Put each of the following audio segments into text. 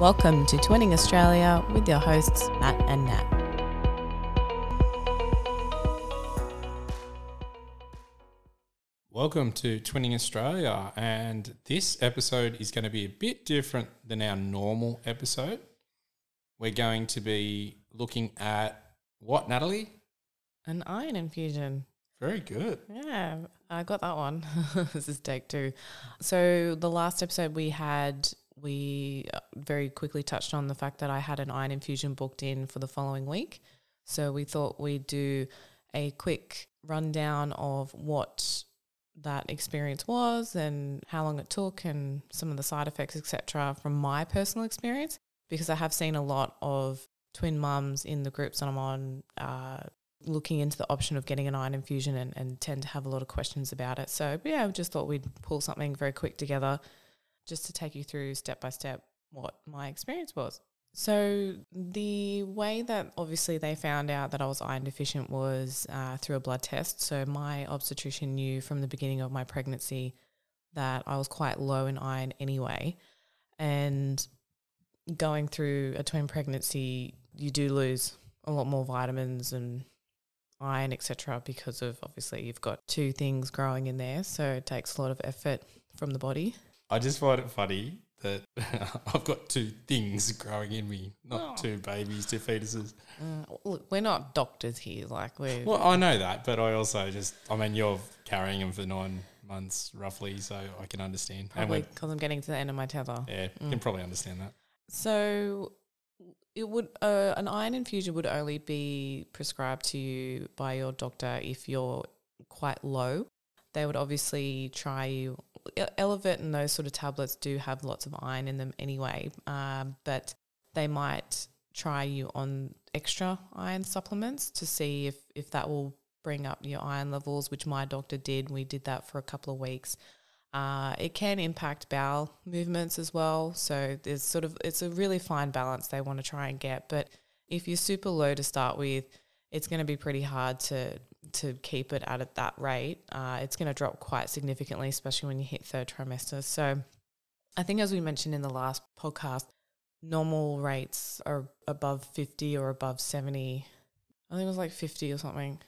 Welcome to Twinning Australia with your hosts, Matt and Nat. Welcome to Twinning Australia, and this episode is going to be a bit different than our normal episode. We're going to be looking at what, Natalie? An iron infusion. Very good. Yeah, I got that one. this is take two. So, the last episode we had, we uh, very quickly touched on the fact that I had an iron infusion booked in for the following week. So, we thought we'd do a quick rundown of what that experience was and how long it took and some of the side effects, etc., from my personal experience. Because I have seen a lot of twin mums in the groups that I'm on uh, looking into the option of getting an iron infusion and, and tend to have a lot of questions about it. So, yeah, I just thought we'd pull something very quick together just to take you through step by step what my experience was. So, the way that obviously they found out that I was iron deficient was uh, through a blood test. So, my obstetrician knew from the beginning of my pregnancy that I was quite low in iron anyway. And going through a twin pregnancy, you do lose a lot more vitamins and iron, etc., because of obviously you've got two things growing in there. So it takes a lot of effort from the body. I just find it funny that I've got two things growing in me, not Oh. two babies, two fetuses. Uh, look, we're not doctors here. Like we're Well, I know that, but I also just, I mean, you're carrying them for nine months roughly, so I can understand. probably because I'm getting to the end of my tether. yeah, you can probably understand that. So it would uh, an iron infusion would only be prescribed to you by your doctor if you're quite low. They would obviously try you. Elevit and those sort of tablets do have lots of iron in them anyway, um, but they might try you on extra iron supplements to see if if that will bring up your iron levels, which my doctor did. We did that for a couple of weeks. Uh, it can impact bowel movements as well. So there's sort of it's a really fine balance they want to try and get. But if you're super low to start with, it's going to be pretty hard to to keep it at that rate. Uh, it's going to drop quite significantly, especially when you hit third trimester. So I think as we mentioned in the last podcast, normal rates are above 50 or above 70. I think it was like 50 or something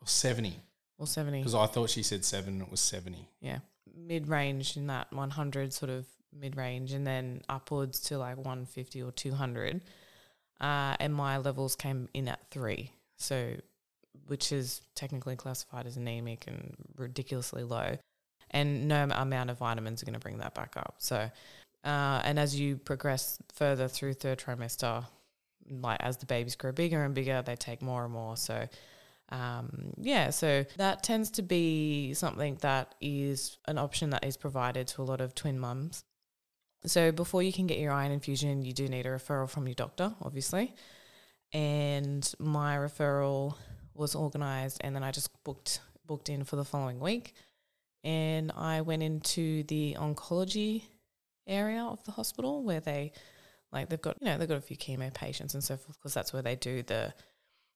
Or 70, or 70 because I thought she said seven and it was 70. yeah, mid range in that 100 sort of mid range, and then upwards to like 150 or 200. Uh, and my levels came in at three, so which is technically classified as anemic and ridiculously low. And no amount of vitamins are going to bring that back up. So, uh, and as you progress further through third trimester, like as the babies grow bigger and bigger, they take more and more. So, um, yeah, so that tends to be something that is an option that is provided to a lot of twin mums. So before you can get your iron infusion, you do need a referral from your doctor, obviously. And my referral was organised, and then I just booked booked in for the following week. And I went into the oncology area of the hospital where they, like, they've got you know they've got a few chemo patients and so forth because that's where they do the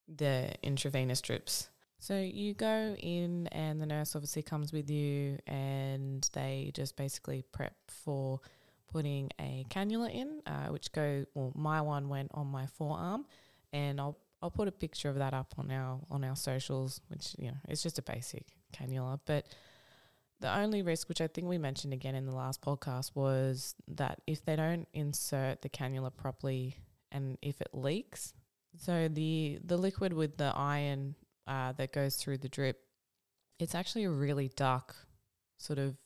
the intravenous drips. So you go in, and the nurse obviously comes with you, and they just basically prep for putting a cannula in, uh, which go well. My one went on my forearm, and I'll I'll put a picture of that up on our on our socials, which you know it's just a basic cannula, but. The only risk, which I think we mentioned again in the last podcast, was that if they don't insert the cannula properly and if it leaks, so the the liquid with the iron uh, that goes through the drip, it's actually a really dark sort of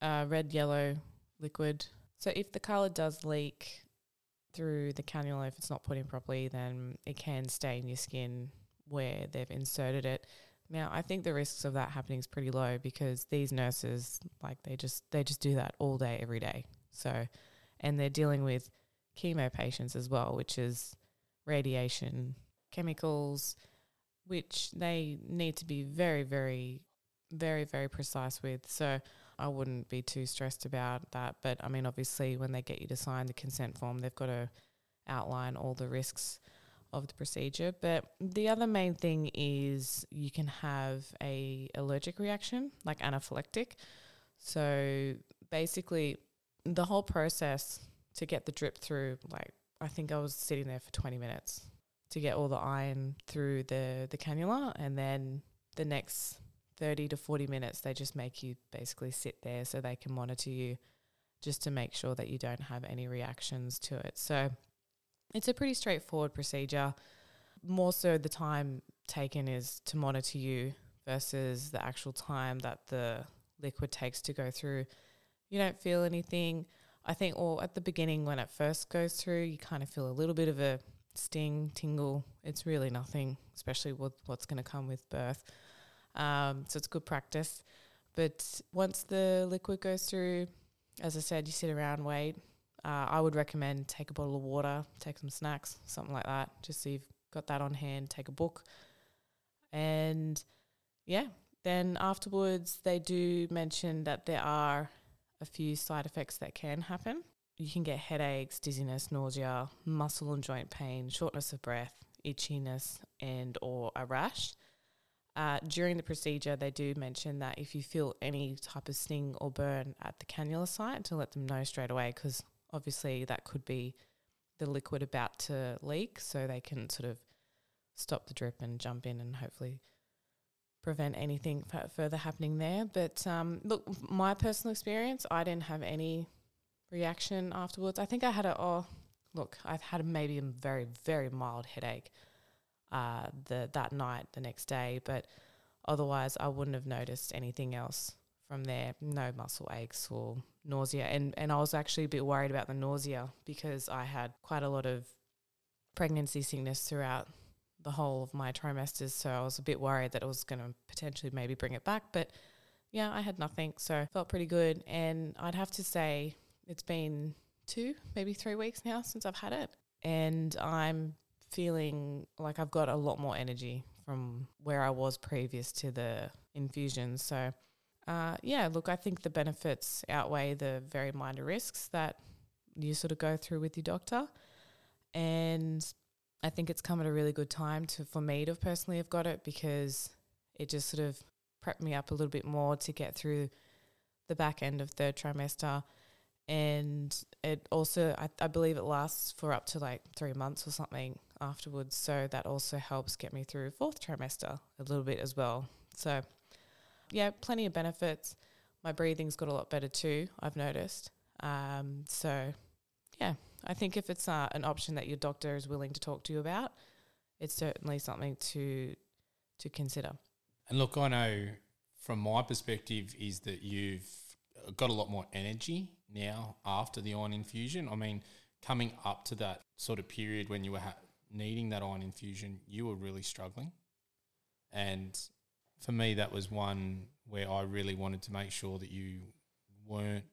uh, red yellow liquid. So if the color does leak through the cannula, if it's not put in properly, then it can stain your skin where they've inserted it. Now, I think the risks of that happening is pretty low because these nurses, like they just they just do that all day, every day. So, and they're dealing with chemo patients as well, which is radiation, chemicals, which they need to be very, very, very, very precise with. So I wouldn't be too stressed about that. But I mean, obviously, when they get you to sign the consent form, they've got to outline all the risks of the procedure. But the other main thing is you can have a allergic reaction, like anaphylactic. So basically, the whole process to get the drip through. Like I think I was sitting there for 20 minutes to get all the iron through the the cannula, and then the next 30 to 40 minutes they just make you basically sit there so they can monitor you just to make sure that you don't have any reactions to it. So it's a pretty straightforward procedure. More so, the time taken is to monitor you versus the actual time that the liquid takes to go through. You don't feel anything. I think, or at the beginning when it first goes through, you kind of feel a little bit of a sting, tingle. It's really nothing, especially with what's going to come with birth. Um, so it's good practice. But once the liquid goes through, as I said, you sit around, wait. Uh, I would recommend take a bottle of water, take some snacks, something like that, just so you've got that on hand. Take a book, and yeah, then afterwards they do mention that there are a few side effects that can happen. You can get headaches, dizziness, nausea, muscle and joint pain, shortness of breath, itchiness, and or a rash. Uh, during the procedure, they do mention that if you feel any type of sting or burn at the cannula site, to let them know straight away, because obviously that could be the liquid about to leak, so they can sort of stop the drip and jump in and hopefully prevent anything f- further happening there. But um, look, my personal experience, I didn't have any reaction afterwards. I think I had a oh, look, I've had maybe a very very mild headache uh, the that night the next day, but otherwise I wouldn't have noticed anything else from there. No muscle aches or nausea, and and I was actually a bit worried about the nausea because I had quite a lot of pregnancy sickness throughout the whole of my trimesters, so I was a bit worried that it was going to potentially maybe bring it back, but yeah, I had nothing, so felt pretty good. And I'd have to say it's been two, maybe three weeks now since I've had it, and I'm feeling like I've got a lot more energy from where I was previous to the infusion. So, uh, yeah, look, I think the benefits outweigh the very minor risks that you sort of go through with your doctor. And I think it's come at a really good time to for me to personally have got it because it just sort of prepped me up a little bit more to get through the back end of third trimester. And it also, I, I believe it lasts for up to like three months or something afterwards. So that also helps get me through fourth trimester a little bit as well. So, yeah, plenty of benefits. My breathing's got a lot better too, I've noticed. Um, so, yeah, I think if it's uh, an option that your doctor is willing to talk to you about, it's certainly something to to consider. And look, I know from my perspective is that you've got a lot more energy now after the iron infusion. I mean, coming up to that sort of period when you were ha- needing that iron infusion, you were really struggling. And for me, that was one where I really wanted to make sure that you weren't,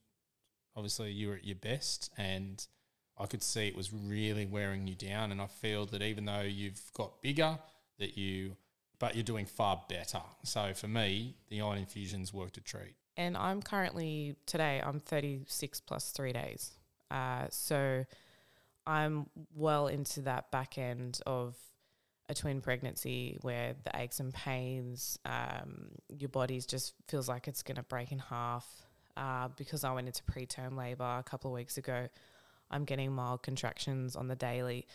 obviously, you were at your best. And I could see it was really wearing you down. And I feel that even though you've got bigger, that you, but you're doing far better. So for me, the iron infusions worked a treat. And I'm currently, today, I'm 36 plus three days. Uh, so I'm well into that back end of a twin pregnancy where the aches and pains, um, your body's just feels like it's going to break in half. Uh, because I went into preterm labor a couple of weeks ago, I'm getting mild contractions on the daily.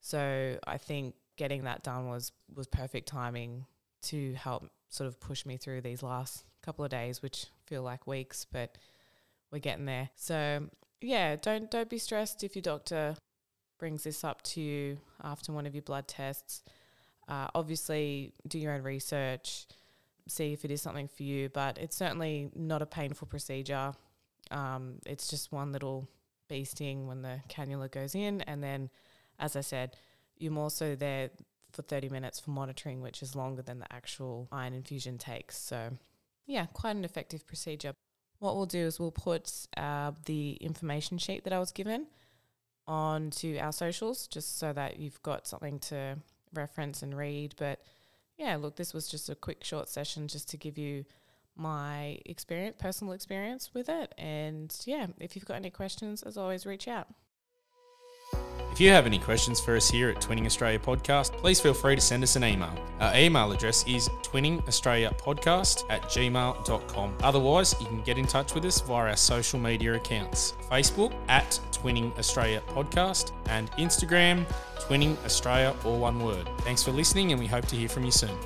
So I think getting that done was was perfect timing to help sort of push me through these last couple of days, which feel like weeks, but we're getting there. So yeah, don't don't be stressed if your doctor brings this up to you after one of your blood tests. Uh, obviously, do your own research, see if it is something for you, but it's certainly not a painful procedure. Um, it's just one little bee sting when the cannula goes in, and then, as I said, you're more so there for 30 minutes for monitoring, which is longer than the actual iron infusion takes. So, yeah, quite an effective procedure. What we'll do is we'll put uh, the information sheet that I was given onto our socials just so that you've got something to reference and read. But yeah, look, this was just a quick short session just to give you my experience, personal experience with it. And yeah, if you've got any questions, as always, reach out. If you have any questions for us here at Twinning Australia Podcast, please feel free to send us an email. Our email address is twinningaustraliapodcast at gmail.com. Otherwise, you can get in touch with us via our social media accounts Facebook at Twinning Australia Podcast and Instagram, Twinning Australia, all one word. Thanks for listening, and we hope to hear from you soon.